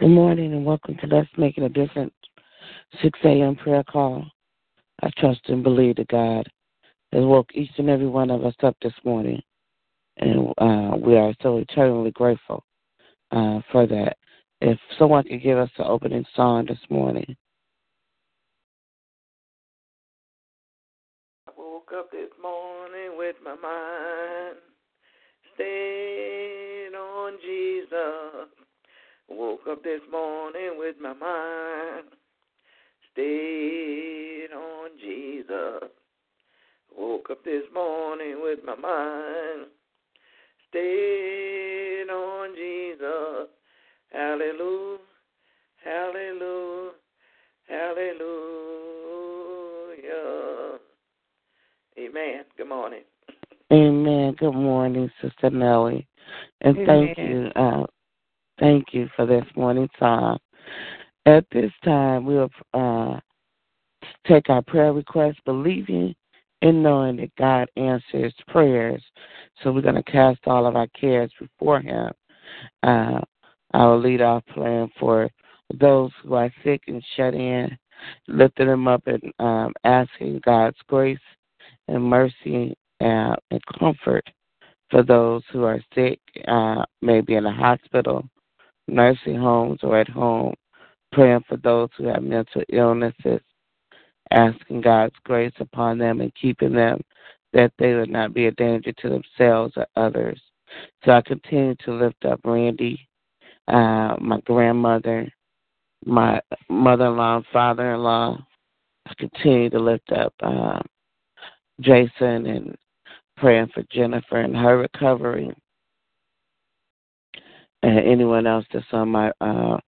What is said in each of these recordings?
Good morning and welcome to Let's Make It a Difference 6 a.m. prayer call. I trust and believe that God has woke each and every one of us up this morning, and uh, we are so eternally grateful uh, for that. If someone could give us the opening song this morning. I woke up this morning with my mind stayed on Jesus. Woke up this morning with my mind stayed on Jesus. Woke up this morning with my mind stayed on Jesus. Hallelujah, hallelujah, hallelujah. Amen. Good morning. Amen. Good morning, Sister Nellie. And thank you. Uh, thank you for this morning time. At this time, we'll uh, take our prayer requests, believing and knowing that God answers prayers. So we're going to cast all of our cares before Him. Uh, will lead off praying for those who are sick and shut in, lifting them up and um, asking God's grace and mercy uh, and comfort for those who are sick, uh, maybe in a hospital, nursing homes, or at home. Praying for those who have mental illnesses, asking God's grace upon them and keeping them that they would not be a danger to themselves or others. So I continue to lift up Randy, uh, my grandmother, my mother in law father in law. I continue to lift up uh, Jason and praying for Jennifer and her recovery. And anyone else that's on my uh,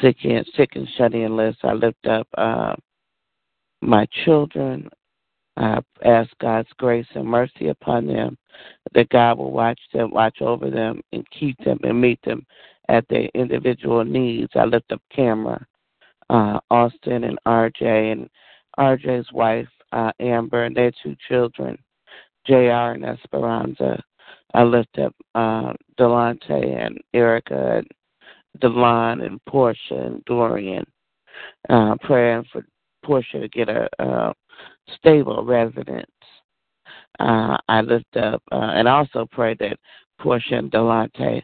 sick and sick and shut in list, I lift up uh, my children. I ask God's grace and mercy upon them, that God will watch them, watch over them, and keep them and meet them at their individual needs. I lift up Camera, uh, Austin, and RJ, and RJ's wife, uh, Amber, and their two children, JR and Esperanza. I lift up uh, Delante and Erica, and Delon and Portia and Dorian, uh, praying for Portia to get a, a stable residence. Uh, I lift up uh, and also pray that Portia and Delante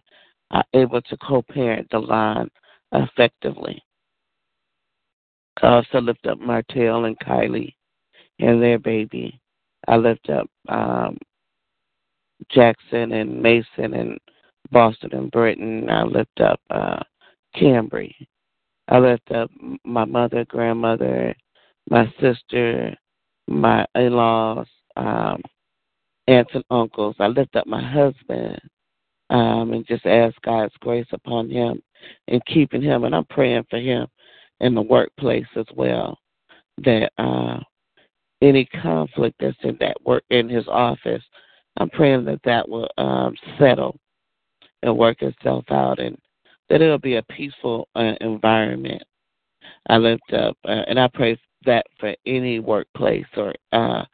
are able to co-parent Delon effectively. I also lift up Martell and Kylie and their baby. I lift up um, Jackson and Mason and Boston and Britain. I lift up uh, Cambry. I lift up my mother, grandmother, my sister, my in-laws, um, aunts and uncles. I lift up my husband um, and just ask God's grace upon him and keeping him. And I'm praying for him in the workplace as well. That uh, any conflict that's in that work in his office, I'm praying that that will um, settle and work itself out, and that it'll be a peaceful uh, environment. I lift up uh, and I pray that for any workplace or uh,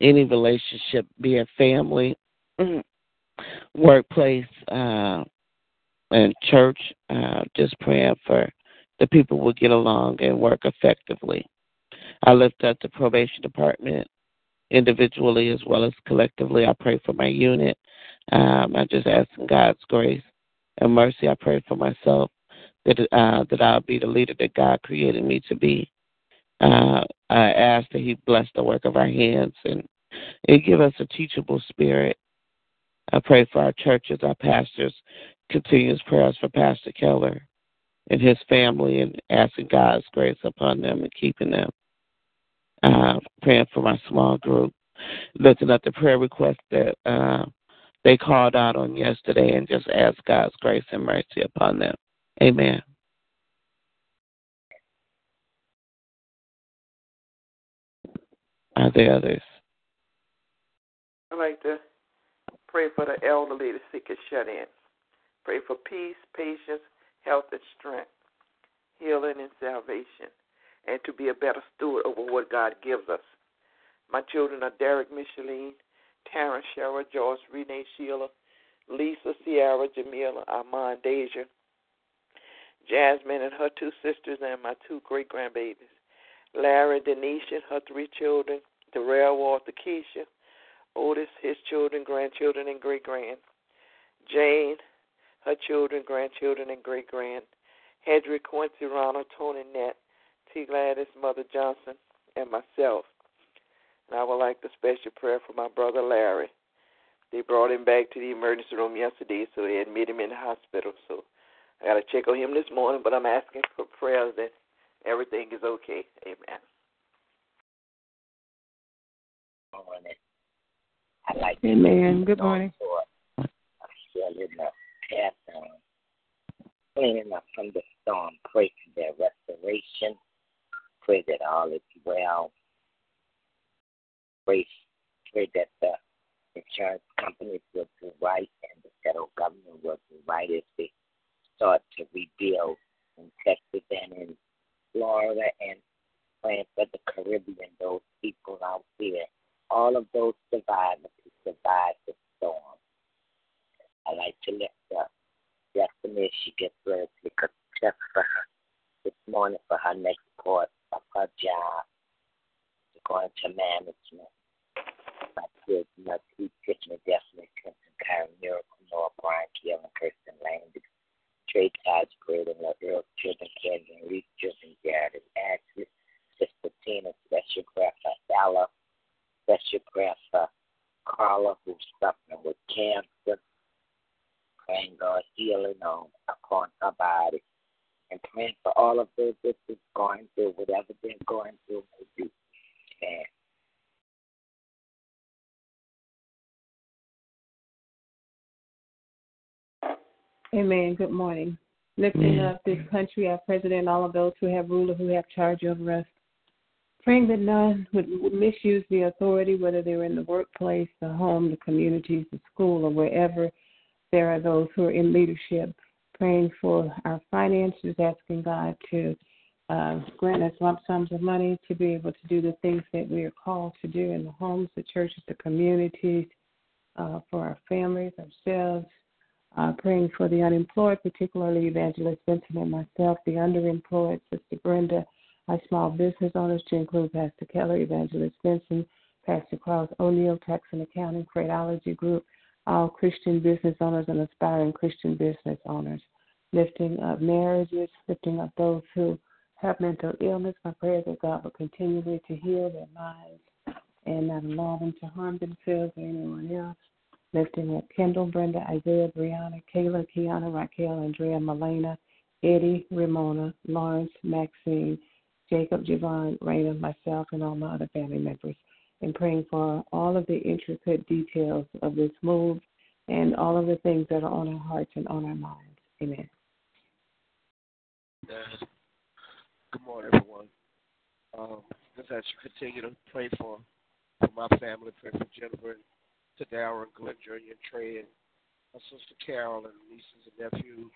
any relationship, be it family, workplace, uh, and church. Uh, just praying for the people will get along and work effectively. I lift up the probation department individually as well as collectively. I pray for my unit. Um, I just ask God's grace and mercy. I pray for myself that uh, that I'll be the leader that God created me to be. Uh, I ask that He bless the work of our hands and, and give us a teachable spirit. I pray for our churches, our pastors. Continuous prayers for Pastor Keller and his family and asking God's grace upon them and keeping them. Uh, praying for my small group, looking at the prayer request that uh, they called out on yesterday and just ask God's grace and mercy upon them. Amen. Are there others? I'd like to pray for the elderly, the sick and shut in. Pray for peace, patience, health, and strength, healing, and salvation, and to be a better steward over what God gives us. My children are Derek Micheline, Terrence Sherrod, George Renee Sheila, Lisa Sierra, Jamila, Armand Deja, Jasmine and her two sisters, and my two great grandbabies. Larry, Denise, and her three children, Darrell, Walter, Keisha, Otis, his children, grandchildren, and great grand. Jane, her children, grandchildren, and great grand, Hedrick, Quincy, Ronald, Tony, Nett, T. Gladys, Mother Johnson, and myself. And I would like the special prayer for my brother Larry. They brought him back to the emergency room yesterday, so they admitted him in the hospital. So I got to check on him this morning, but I'm asking for prayers that everything is okay. Amen. I like Amen. Good morning. Catherine, cleaning up from the storm. Pray for their restoration. Pray that all is well. Pray, pray that the insurance companies will do right and the federal government will do right as they start to rebuild in Texas and in Florida and praying for the Caribbean, those people out there, all of those survivors who survived the storm. I like to lift up Destiny as she gets ready to take a test for her this morning for her next course of her job to go into management. My Good, Nutsy, Tiffany, Definitely, Clinton, Kyron, Miracle, Noah, Brian, Kevin, Kirsten, Landis, Trey, Todd, Braden, Earl, Children, Kevin, Reese, Children, Jared, Ashley, Sister Tina, Special Prayer for Ella, Special Prayer Carla, who's suffering with cancer, praying God healing on upon her body, and praying for all of those that is going through whatever they're going through may be. Amen. Amen. Good morning. Lifting up this country, our president, all of those who have ruler, who have charge over us. Praying that none would misuse the authority, whether they're in the workplace, the home, the communities, the school, or wherever there are those who are in leadership. Praying for our finances, asking God to uh, grant us lump sums of money to be able to do the things that we are called to do in the homes, the churches, the communities, uh, for our families, ourselves, uh, praying for the unemployed, particularly Evangelist Vincent and myself, the underemployed, Sister Brenda, our small business owners, to include Pastor Keller, Evangelist Vincent, Pastor Klaus O'Neill, Tax and Accounting, Creatology Group, all Christian business owners and aspiring Christian business owners, lifting up marriages, lifting up those who have mental illness. My prayer is that God will continually to heal their minds and not allow them to harm themselves or anyone else lifting up Kendall, Brenda, Isaiah, Brianna, Kayla, Kiana, Raquel, Andrea, Melena, Eddie, Ramona, Lawrence, Maxine, Jacob, Javon, Raina, myself, and all my other family members, and praying for all of the intricate details of this move and all of the things that are on our hearts and on our minds. Amen. Uh, good morning, everyone. Um, just as you continue to pray for, for my family, pray for Jennifer to Darren, Glenn Jr., and Trey, and my sister Carol, and nieces and nephews.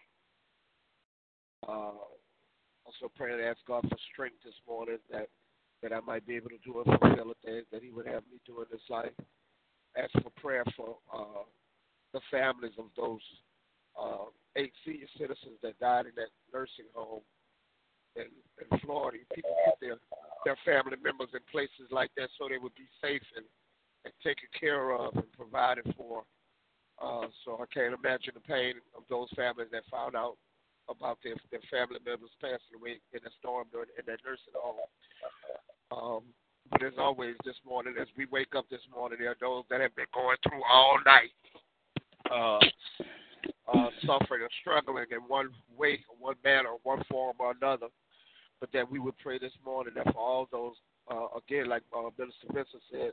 Uh, also praying to ask God for strength this morning that that I might be able to do and fulfill the things that He would have me do in this life. Ask for prayer for uh, the families of those uh, eight senior citizens that died in that nursing home in, in Florida. People put their their family members in places like that so they would be safe and and taken care of and provided for. Uh, so I can't imagine the pain of those families that found out about their their family members passing away in a storm during in that nursing home. Um, but as always, this morning, as we wake up this morning, there are those that have been going through all night, uh, suffering and struggling in one way, one manner, one form or another. But that we would pray this morning that for all those, uh, again, like uh, Minister Vincent said,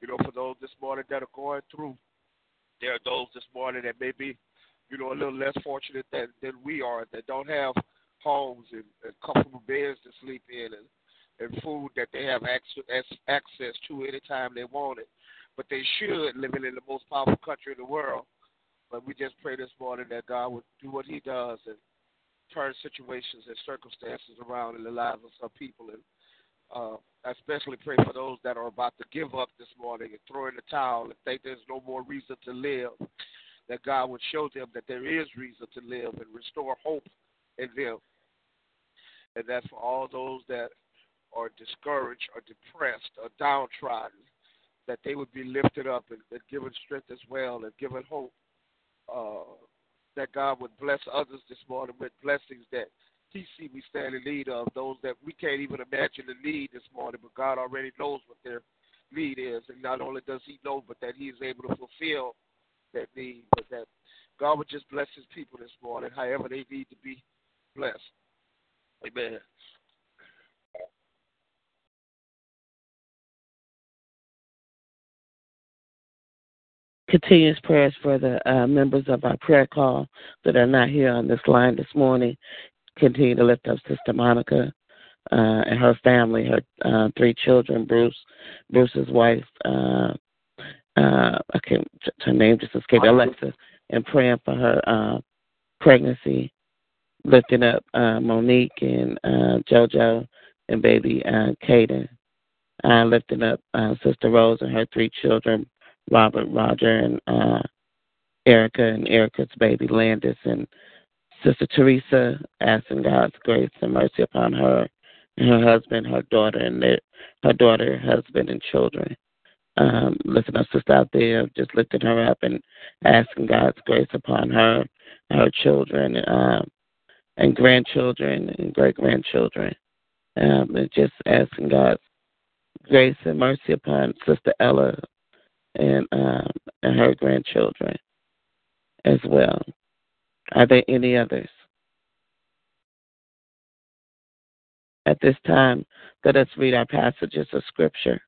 you know, for those this morning that are going through, there are those this morning that may be, you know, a little less fortunate than than we are, that don't have homes and, and comfortable beds to sleep in and and food that they have access access to anytime they want it. But they should living in the most powerful country in the world. But we just pray this morning that God would do what He does and turn situations and circumstances around in the lives of some people and uh, I especially pray for those that are about to give up this morning and throw in the towel and think there's no more reason to live. That God would show them that there is reason to live and restore hope in them. And that for all those that are discouraged or depressed or downtrodden, that they would be lifted up and, and given strength as well and given hope. Uh, that God would bless others this morning with blessings that TC we stand in need of, those that we can't even imagine the need this morning, but God already knows what their need is. And not only does He know, but that He is able to fulfill that need, but that God would just bless His people this morning, however they need to be blessed. Amen. Continuous prayers for the uh, members of our prayer call that are not here on this line this morning. Continue to lift up Sister Monica uh, and her family, her uh, three children, Bruce, Bruce's wife, uh, uh, I can't, her name just escaped, Alexis, and praying for her uh, pregnancy, lifting up uh, Monique and uh, JoJo and baby uh, Caden, uh, lifting up uh, Sister Rose and her three children, Robert, Roger, and uh, Erica, and Erica's baby Landis, and Sister Teresa, asking God's grace and mercy upon her and her husband, her daughter, and their, her daughter, husband, and children. um, listen, our sister out there, just lifting her up and asking God's grace upon her, her children, um, and grandchildren and great grandchildren. Um, and just asking God's grace and mercy upon Sister Ella and um, and her grandchildren as well. Are there any others? At this time, let us read our passages of Scripture.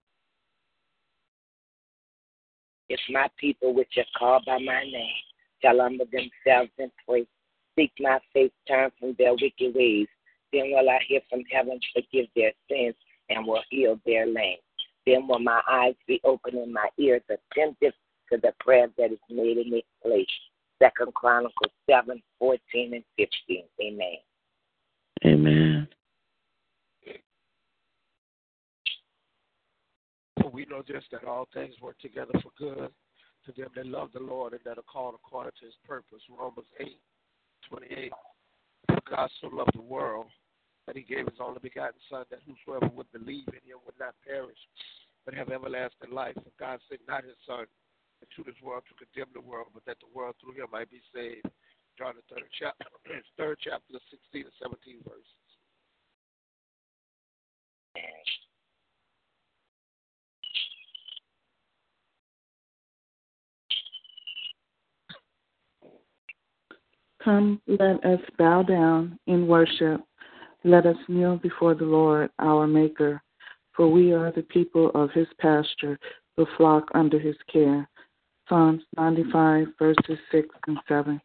If my people, which are called by my name, shall humble themselves and pray, seek my face, turn from their wicked ways, then will I hear from heaven, forgive their sins, and will heal their land. Then will my eyes be open and my ears attentive to the prayer that is made in this place. Second Chronicles 7, 14, and 15. Amen. Amen. We know just that all things work together for good to them that love the Lord and that are called according to his purpose. Romans 8, 28. For God so loved the world that he gave his only begotten Son, that whosoever would believe in him would not perish, but have everlasting life. For God sent not his Son into this world to condemn the world, but that the world through him might be saved. John the third chapter, third chapter, the 16 and 17 verses. Come, let us bow down in worship. Let us kneel before the Lord, our Maker, for we are the people of his pasture, the flock under his care. Psalms 95, verses 6 and 7.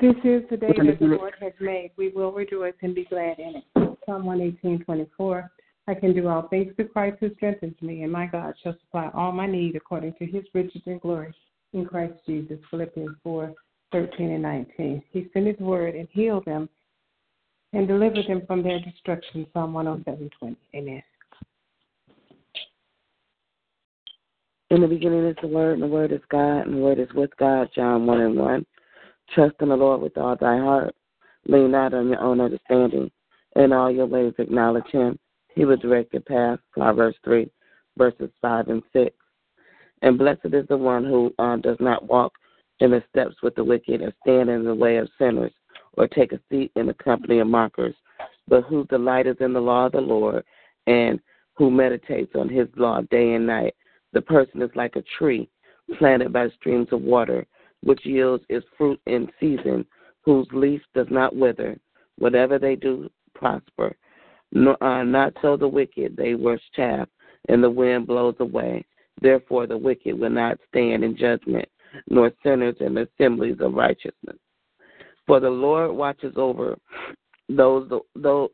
This is the day that the Lord has made. We will rejoice and be glad in it. Psalm 118, 24. I can do all things through Christ who strengthens me, and my God shall supply all my need according to his riches and glory in Christ Jesus. Philippians 4, 13 and 19. He sent his word and healed them and delivered them from their destruction. Psalm 107, 20. Amen. In the beginning is the Word, and the Word is God, and the Word is with God. John 1 and 1. Trust in the Lord with all thy heart. Lean not on your own understanding. In all your ways acknowledge him. He will direct your path. Proverbs 3, verses 5 and 6. And blessed is the one who uh, does not walk in the steps with the wicked, or stand in the way of sinners, or take a seat in the company of mockers, but whose delight is in the law of the Lord, and who meditates on his law day and night. The person is like a tree planted by streams of water which yields its fruit in season, whose leaf does not wither. Whatever they do prosper. No, uh, not so the wicked, they were chaff, and the wind blows away. Therefore, the wicked will not stand in judgment, nor sinners in assemblies of righteousness. For the Lord watches over those, those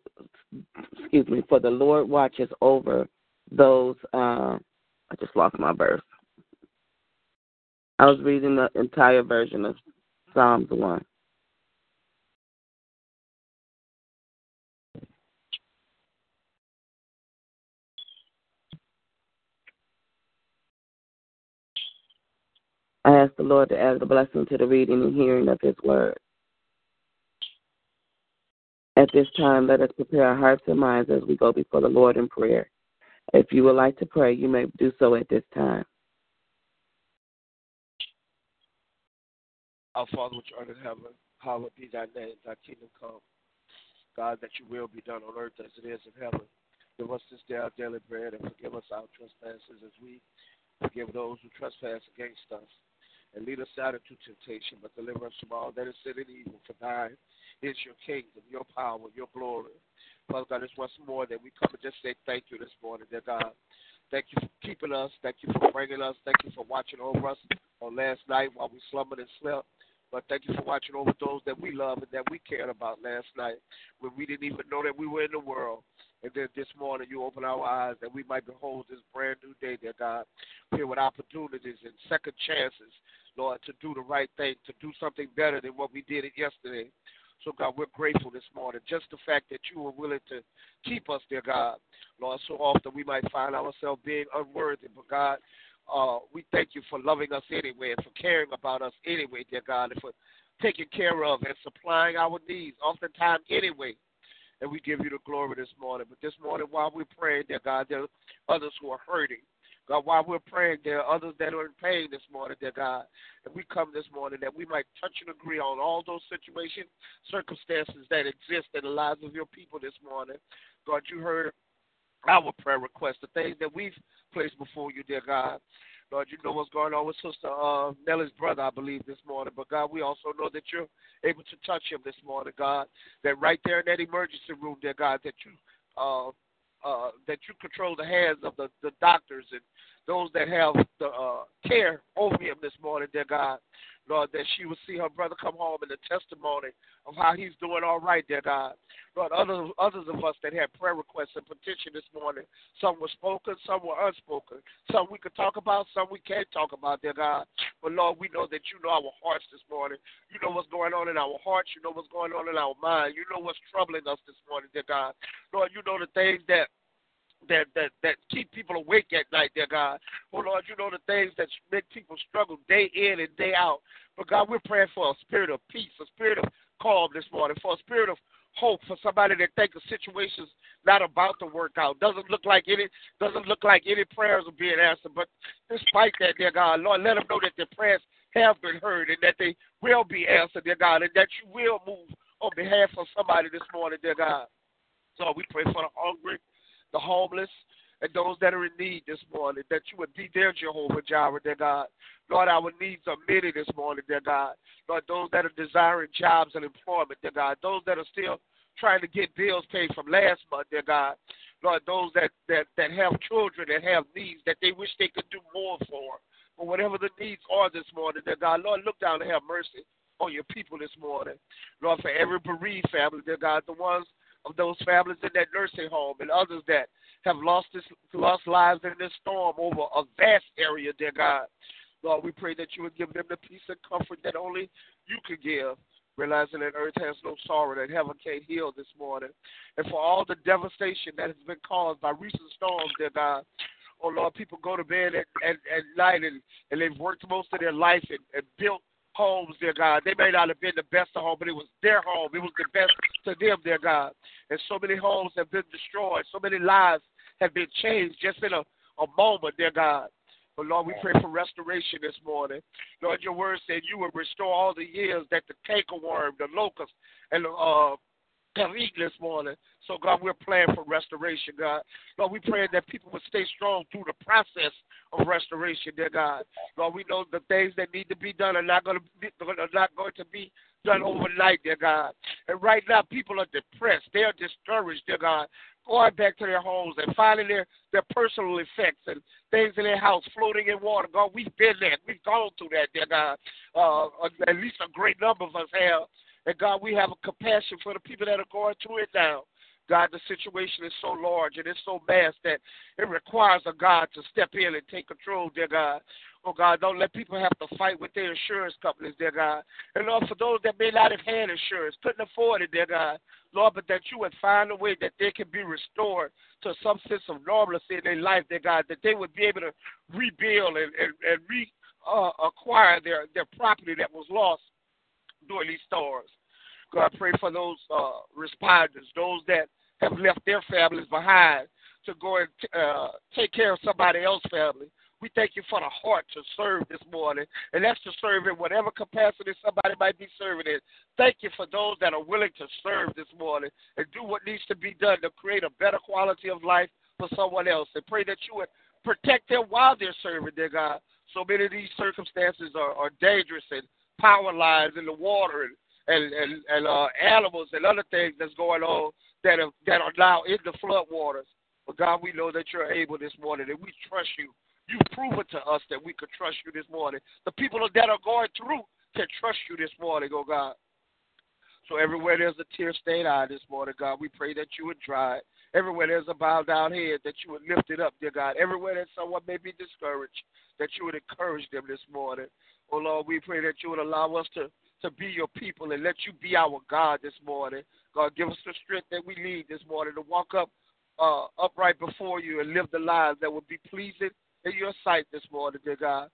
excuse me, for the Lord watches over those. Uh, I just lost my verse. I was reading the entire version of Psalms 1. I ask the Lord to add the blessing to the reading and hearing of His word. At this time, let us prepare our hearts and minds as we go before the Lord in prayer. If you would like to pray, you may do so at this time. Our Father which art in heaven, hallowed be thy name, thy kingdom come. God, that your will be done on earth as it is in heaven. Give us this day our daily bread and forgive us our trespasses as we forgive those who trespass against us. And lead us out into temptation, but deliver us from all that is sin and evil. For thine is your kingdom, your power, your glory. Father God, it's once more that we come and just say thank you this morning, dear God. Thank you for keeping us. Thank you for bringing us. Thank you for watching over us on last night while we slumbered and slept. But thank you for watching over those that we love and that we cared about last night when we didn't even know that we were in the world. And then this morning you open our eyes that we might behold this brand new day, dear God, here with opportunities and second chances, Lord, to do the right thing, to do something better than what we did it yesterday. So, God, we're grateful this morning. Just the fact that you were willing to keep us, dear God. Lord, so often we might find ourselves being unworthy, but God, uh, we thank you for loving us anyway and for caring about us anyway, dear God, and for taking care of and supplying our needs, oftentimes anyway. And we give you the glory this morning. But this morning, while we're praying, dear God, there are others who are hurting. God, while we're praying, there are others that are in pain this morning, dear God. And we come this morning that we might touch and agree on all those situations, circumstances that exist in the lives of your people this morning. God, you heard our prayer requests, the things that we've placed before you, dear God. Lord, you know what's going on with Sister uh, Nellie's brother, I believe, this morning. But God, we also know that you're able to touch him this morning, God. That right there in that emergency room, dear God, that you uh, uh, that you control the hands of the, the doctors and those that have the uh, care over him this morning, dear God. Lord, that she will see her brother come home and the testimony of how he's doing all right, dear God. Lord, others, others of us that had prayer requests and petition this morning, some were spoken, some were unspoken. Some we could talk about, some we can't talk about, dear God. But Lord, we know that you know our hearts this morning. You know what's going on in our hearts. You know what's going on in our mind. You know what's troubling us this morning, dear God. Lord, you know the things that that that that keep people awake at night, dear God. Oh Lord, you know the things that make people struggle day in and day out. But God, we're praying for a spirit of peace, a spirit of calm this morning, for a spirit of hope for somebody that think the situation's not about to work out. Doesn't look like any doesn't look like any prayers are being answered. But despite that, dear God, Lord, let them know that their prayers have been heard and that they will be answered, dear God, and that you will move on behalf of somebody this morning, dear God. So we pray for the hungry, the homeless, and those that are in need this morning, that you would be there, Jehovah Jireh, dear God. Lord, our needs are many this morning, dear God. Lord, those that are desiring jobs and employment, dear God. Those that are still trying to get bills paid from last month, dear God. Lord, those that, that, that have children that have needs that they wish they could do more for. But whatever the needs are this morning, dear God, Lord, look down and have mercy on your people this morning. Lord, for every bereaved family, dear God, the ones of those families in that nursing home and others that have lost this lost lives in this storm over a vast area, dear God. Lord, we pray that you would give them the peace and comfort that only you could give, realizing that earth has no sorrow, that heaven can't heal this morning. And for all the devastation that has been caused by recent storms, dear God. Oh Lord, people go to bed at, at, at night and, and they've worked most of their life and, and built homes, dear God. They may not have been the best of home, but it was their home. It was the best to them, dear God. And so many homes have been destroyed. So many lives have been changed just in a, a moment, dear God. But Lord, we pray for restoration this morning. Lord, your word said you would restore all the years that the cankerworm, the locust, and the uh, eaten this morning. So, God, we're praying for restoration, God. Lord, we pray that people would stay strong through the process of restoration, dear God. Lord, we know the things that need to be done are not going to be, are not going to be done overnight, dear God. And right now, people are depressed. They are discouraged, dear God. Going back to their homes and finding their, their personal effects and things in their house floating in water. God, we've been there. We've gone through that, dear God. Uh, at least a great number of us have. And God, we have a compassion for the people that are going through it now. God, the situation is so large and it's so vast that it requires a God to step in and take control, dear God. Oh God, don't let people have to fight with their insurance companies, dear God. And Lord, for those that may not have had insurance, couldn't afford it, dear God, Lord, but that you would find a way that they can be restored to some sense of normalcy in their life, dear God, that they would be able to rebuild and, and, and uh, their, their property that was lost during these storms. God, pray for those uh, responders, those that have left their families behind to go and uh, take care of somebody else's family. We thank you for the heart to serve this morning, and that's to serve in whatever capacity somebody might be serving in. Thank you for those that are willing to serve this morning and do what needs to be done to create a better quality of life for someone else. And pray that you would protect them while they're serving, dear God. So many of these circumstances are, are dangerous and power lines in the water and and and, and uh, animals and other things that's going on that are that are now in the flood waters. But God, we know that you're able this morning, and we trust you. You've proven to us that we could trust you this morning. The people that are going through can trust you this morning, oh God. So everywhere there's a tear stained eye this morning, God, we pray that you would dry it. Everywhere there's a bowed down head, that you would lift it up, dear God. Everywhere that someone may be discouraged, that you would encourage them this morning. Oh Lord, we pray that you would allow us to to be your people and let you be our God this morning. God, give us the strength that we need this morning to walk up uh, upright before you and live the lives that would be pleasing in your sight this morning, dear God.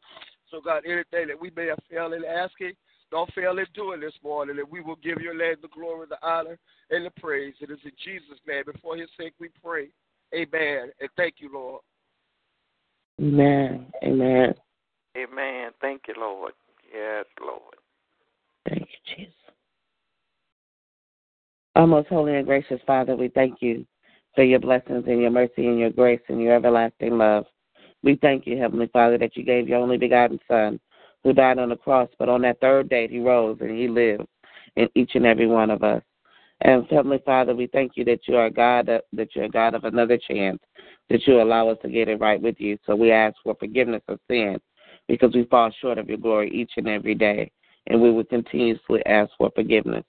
So, God, anything that we may have failed in asking, don't fail in doing this morning, and we will give your name the glory, the honor, and the praise. It is in Jesus' name. Before his sake we pray. Amen. And thank you, Lord. Amen. Amen. Amen. Thank you, Lord. Yes, Lord. Thank you, Jesus. Our most holy and gracious Father, we thank you for your blessings and your mercy and your grace and your everlasting love. We thank you, Heavenly Father, that you gave your only begotten Son who died on the cross, but on that third day he rose and he lives in each and every one of us. And Heavenly Father, we thank you that you are God that you're God of another chance, that you allow us to get it right with you. So we ask for forgiveness of sin because we fall short of your glory each and every day, and we will continuously ask for forgiveness.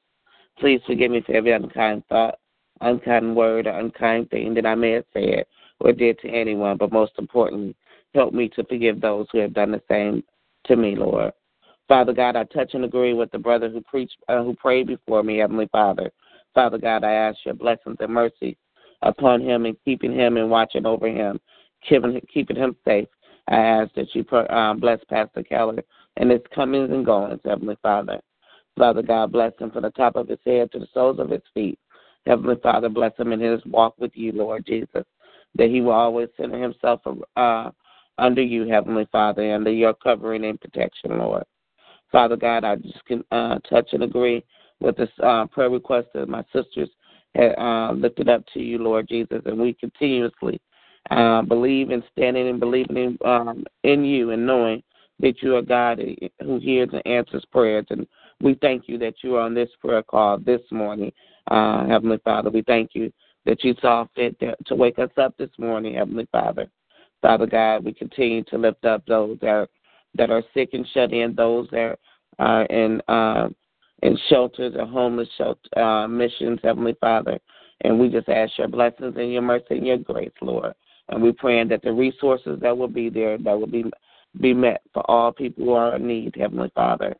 Please forgive me for every unkind thought, unkind word, or unkind thing that I may have said or did to anyone, but most importantly, help me to forgive those who have done the same to me, Lord. Father God, I touch and agree with the brother who preached, uh, who prayed before me, Heavenly Father. Father God, I ask your blessings and mercy upon him and keeping him and watching over him, keeping, keeping him safe. I ask that you um, bless Pastor Keller and his comings and goings, Heavenly Father. Father God, bless him from the top of his head to the soles of his feet. Heavenly Father, bless him in his walk with you, Lord Jesus, that he will always center himself uh, under you, Heavenly Father, under your covering and protection, Lord. Father God, I just can uh, touch and agree with this uh, prayer request that my sisters had uh, lifted up to you, Lord Jesus, and we continuously uh, believe in standing and believing in, um, in you and knowing that you are God who hears and answers prayers. And we thank you that you are on this prayer call this morning, uh, Heavenly Father. We thank you that you saw fit to, wake us up this morning, Heavenly Father. Father God, we continue to lift up those that are, that are sick and shut in, those that are in uh, in shelters or homeless shelter uh, missions, Heavenly Father. And we just ask your blessings and your mercy and your grace, Lord. And we're praying that the resources that will be there, that will be be met for all people who are in need, Heavenly Father.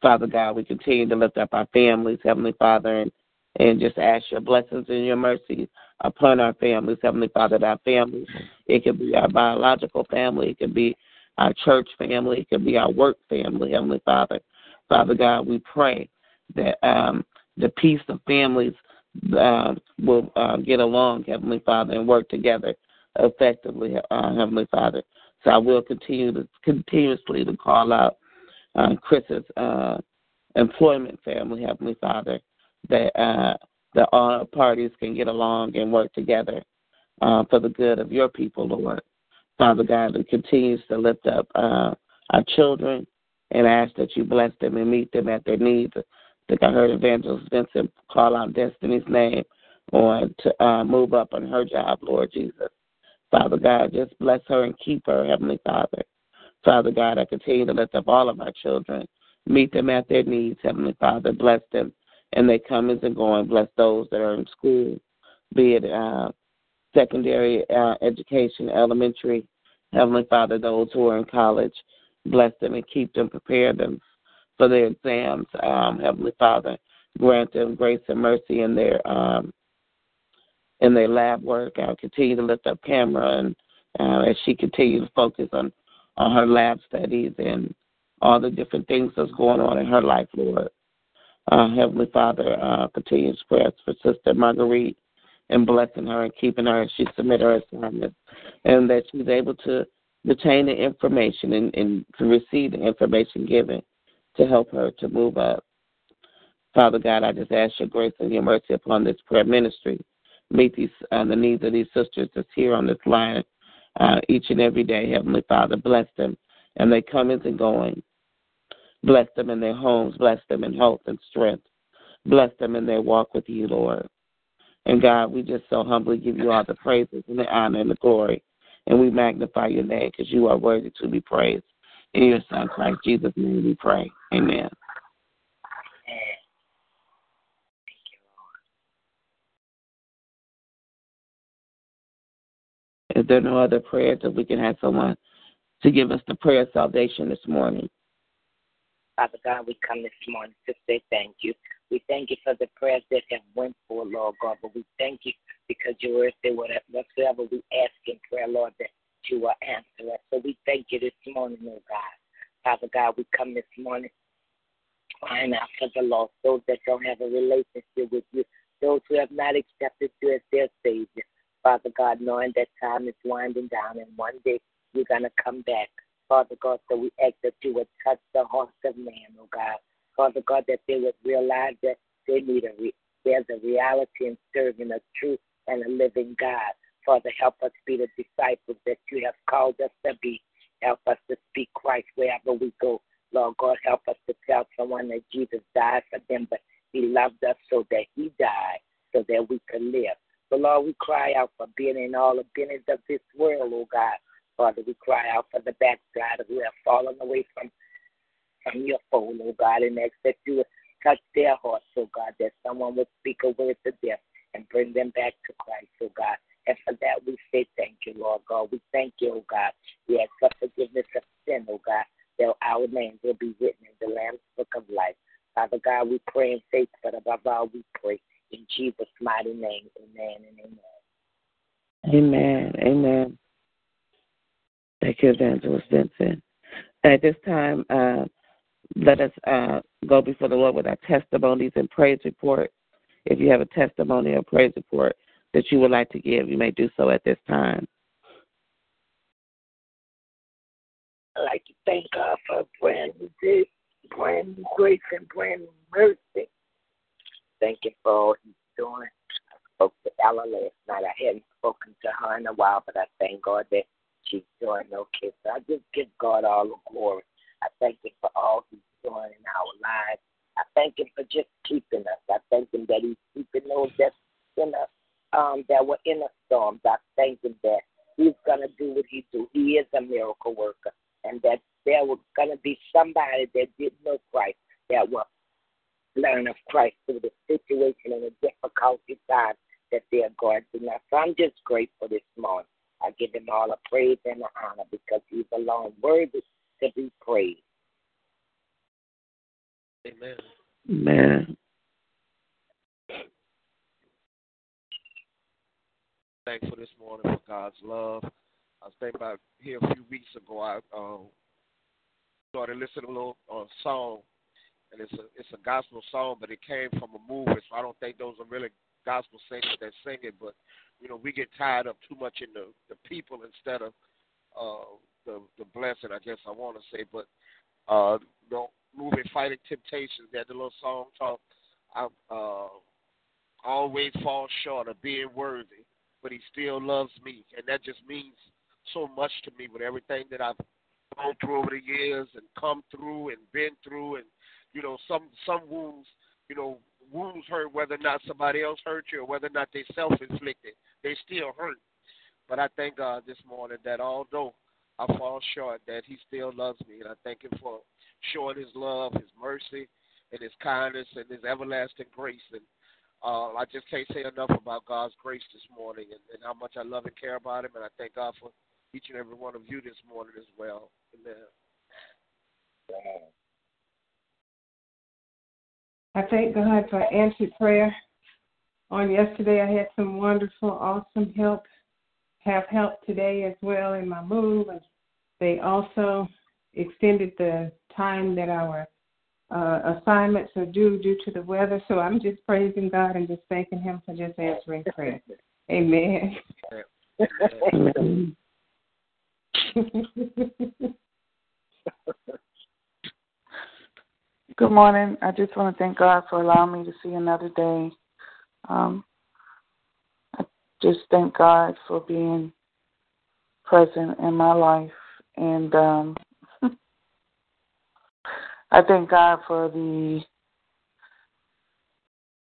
Father God, we continue to lift up our families, Heavenly Father, and, and just ask your blessings and your mercy upon our families, Heavenly Father, our families. It could be our biological family, it could be our church family, it could be our work family, Heavenly Father. Father God, we pray that um, the peace of families uh, will uh, get along, Heavenly Father, and work together effectively, uh, Heavenly Father. So I will continue to continuously to call out uh, Chris's uh, employment family, Heavenly Father, that uh, that all parties can get along and work together uh, for the good of your people, Lord. Father God, who continues to lift up uh, our children and ask that you bless them and meet them at their needs. I think I heard Evangelist Vincent call out Destiny's name on to uh, move up on her job, Lord Jesus. Father God, just bless her and keep her, Heavenly Father. Father God, I continue to lift up all of our children, meet them at their needs, Heavenly Father. Bless them and they comings and going. Bless those that are in school, be it uh, secondary uh, education, elementary, Heavenly Father, those who are in college. Bless them and keep them, prepare them for their exams, um, Heavenly Father. Grant them grace and mercy in their um, in their lab work. I'll continue to lift up Camera and uh, as she continues to focus on, on her lab studies and all the different things that's going on in her life, Lord. Uh, Heavenly Father, uh, continues prayers for Sister Marguerite and blessing her and keeping her as she submit her assignment, and that she's able to retain the information and, and to receive the information given to help her to move up. Father God, I just ask your grace and your mercy upon this prayer ministry meet these uh, the needs of these sisters that's here on this line uh, each and every day. Heavenly Father, bless them and they comings and going. Bless them in their homes. Bless them in health and strength. Bless them in their walk with you, Lord. And God, we just so humbly give you all the praises and the honor and the glory. And we magnify your name because you are worthy to be praised. In your Son, Christ Jesus' name, we pray. Amen. Is there no other prayers that we can have someone to give us the prayer of salvation this morning? Father God, we come this morning to say thank you. We thank you for the prayers that have went for, Lord God, but we thank you because your word said whatsoever we ask in prayer, Lord, that you will answer us. So we thank you this morning, oh God. Father God, we come this morning crying out for the lost, those that don't have a relationship with you, those who have not accepted you as their Savior. Father God, knowing that time is winding down and one day you're going to come back. Father God, so we ask that you would touch the hearts of man, oh God. Father God, that they would realize that they need a re- there's a reality in serving a true and a living God. Father, help us be the disciples that you have called us to be. Help us to speak Christ wherever we go. Lord God, help us to tell someone that Jesus died for them, but he loved us so that he died so that we could live. So, Lord, we cry out for being in all the business of this world, oh God. Father, we cry out for the backslider who have fallen away from, from your fold, oh God, and ask that you touch their hearts, oh God, that someone would speak a word to them and bring them back to Christ, oh God. And for that, we say thank you, Lord God. We thank you, oh God. We ask for forgiveness of sin, oh God, that our names will be written in the Lamb's Book of Life. Father God, we pray in faith, but above all, we pray in Jesus' mighty name. Amen amen. Thank you, Evangelist Vincent. At this time, uh, let us uh, go before the Lord with our testimonies and praise report. If you have a testimony or praise report that you would like to give, you may do so at this time. I'd like to thank God for brand new day, brand new grace, and brand new mercy. Thank you for all He's doing. Spoke to Ella last night. I hadn't spoken to her in a while, but I thank God that she's doing okay. So I just give God all the glory. I thank Him for all He's doing in our lives. I thank Him for just keeping us. I thank Him that He's keeping those that in us, um, that were in a storm. I thank Him that He's gonna do what He do. He is a miracle worker, and that there was gonna be somebody that didn't know Christ that will learn of Christ through the situation and the difficulty time that they're going through now. So I'm just grateful this morning. I give him all the praise and the honor because he's alone worthy to be praised. Amen. Amen. Thankful this morning for God's love. I was thinking about here a few weeks ago. I um, started listening to a little uh, song, and it's a it's a gospel song, but it came from a movie, so I don't think those are really gospel singers that sing it. But you know, we get tied up too much in the the people instead of uh, the the blessing. I guess I want to say, but uh, the movie Fighting Temptations, that the little song talk, I uh, always fall short of being worthy, but He still loves me, and that just means so much to me with everything that I've gone through over the years and come through and been through, and you know, some some wounds, you know, wounds hurt whether or not somebody else hurt you or whether or not they self inflicted. They still hurt. But I thank God this morning that although I fall short, that He still loves me, and I thank Him for showing His love, His mercy, and His kindness, and His everlasting grace. And uh, I just can't say enough about God's grace this morning, and, and how much I love and care about Him. And I thank God for each and every one of you this morning as well. Amen. I thank God for answered prayer. On yesterday, I had some wonderful, awesome help. Have help today as well in my move, and they also extended the time that our uh, assignments are due due to the weather. So I'm just praising God and just thanking Him for just answering prayer. Amen. Good morning. I just want to thank God for allowing me to see another day. Um, I just thank God for being present in my life. And um, I thank God for the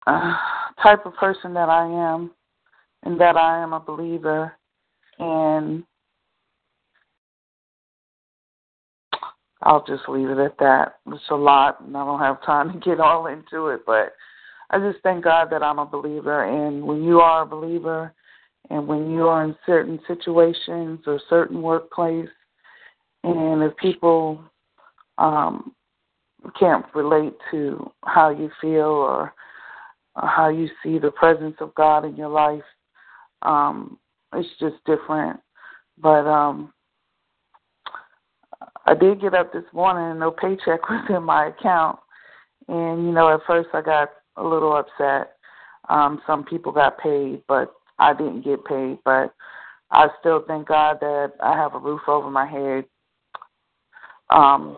uh, type of person that I am, and that I am a believer. And I'll just leave it at that. It's a lot, and I don't have time to get all into it, but I just thank God that I'm a believer. And when you are a believer, and when you are in certain situations or certain workplace, and if people um, can't relate to how you feel or, how you see the presence of God in your life, um, it's just different But um I did get up this morning and no paycheck was in my account. And you know, at first I got a little upset. Um some people got paid, but I didn't get paid, but I still thank God that I have a roof over my head. Um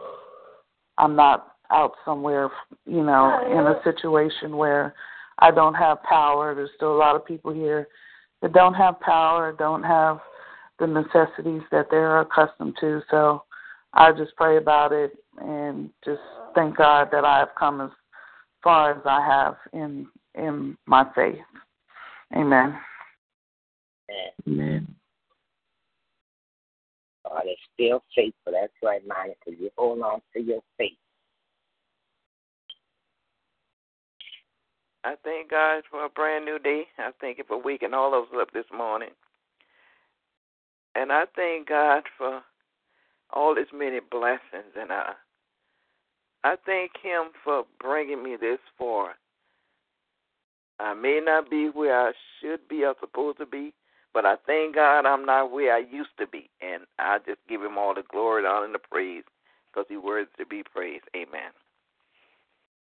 I'm not out somewhere, you know, in a situation where I don't have power. There's still a lot of people here that don't have power, don't have the necessities that they're accustomed to. So I just pray about it and just thank God that I have come as far as I have in in my faith. Amen. Amen. God is still faithful. That's right, Monica. You hold on to your faith. I thank God for a brand new day. I thank Him for waking all of us up this morning. And I thank God for all His many blessings. And I, I thank Him for bringing me this far. I may not be where I should be or supposed to be, but I thank God I'm not where I used to be. And I just give Him all the glory, the honor, and the praise because He worthy to be praised. Amen.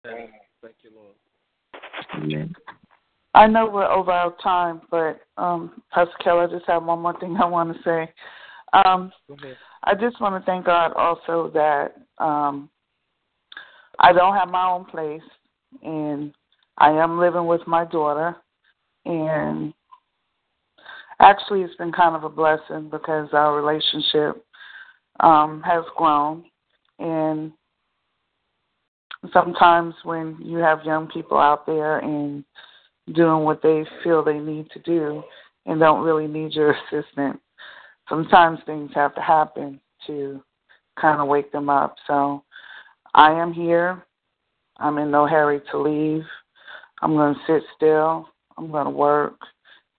Amen. Thank you, Lord. Amen. I know we're over our time, but um, Pastor Keller, I just have one more thing I want to say. Um, I just want to thank God also that um, I don't have my own place, and I am living with my daughter. And actually, it's been kind of a blessing because our relationship um, has grown, and sometimes when you have young people out there and doing what they feel they need to do and don't really need your assistance, sometimes things have to happen to kind of wake them up. So I am here. I'm in no hurry to leave. I'm going to sit still. I'm going to work.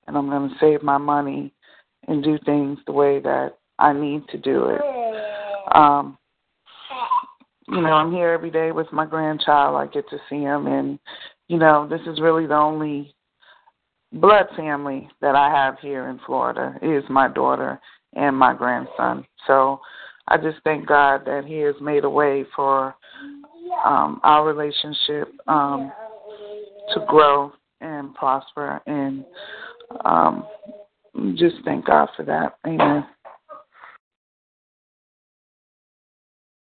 And I'm going to save my money and do things the way that I need to do it. Um, you know, I'm here every day with my grandchild. I get to see him, and you know, this is really the only blood family that I have here in Florida is my daughter and my grandson. So I just thank God that He has made a way for um, our relationship um, to grow and prosper, and um, just thank God for that. Amen.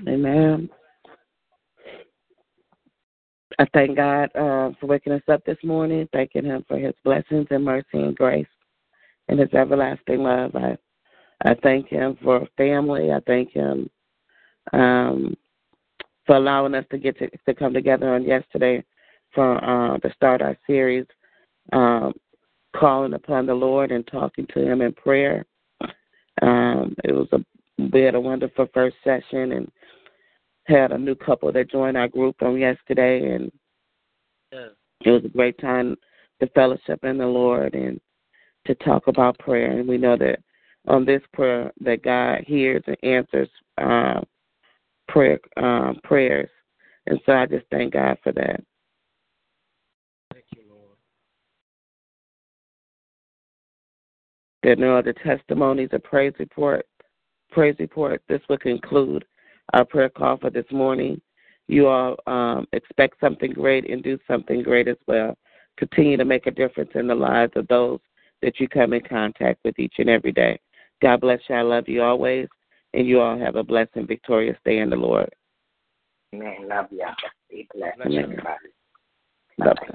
Amen. I thank God uh, for waking us up this morning, thanking Him for His blessings and mercy and grace and His everlasting love. I I thank Him for family. I thank Him um, for allowing us to get to, to come together on yesterday for uh, to start our series, um, calling upon the Lord and talking to Him in prayer. Um, it was a we had a wonderful first session and had a new couple that joined our group on yesterday, and Yeah. it was a great time to fellowship in the Lord and to talk about prayer. And we know that on this prayer that God hears and answers uh, prayer um, prayers, and so I just thank God for that. Thank you, Lord. There are no other testimonies or praise report. Praise report. This will conclude our prayer call for this morning. You all um, expect something great and do something great as well. Continue to make a difference in the lives of those that you come in contact with each and every day. God bless you. I love you always. And you all have a blessed and victorious day in the Lord. Amen. Love y'all. Be blessed, Amen. everybody. Bye-bye.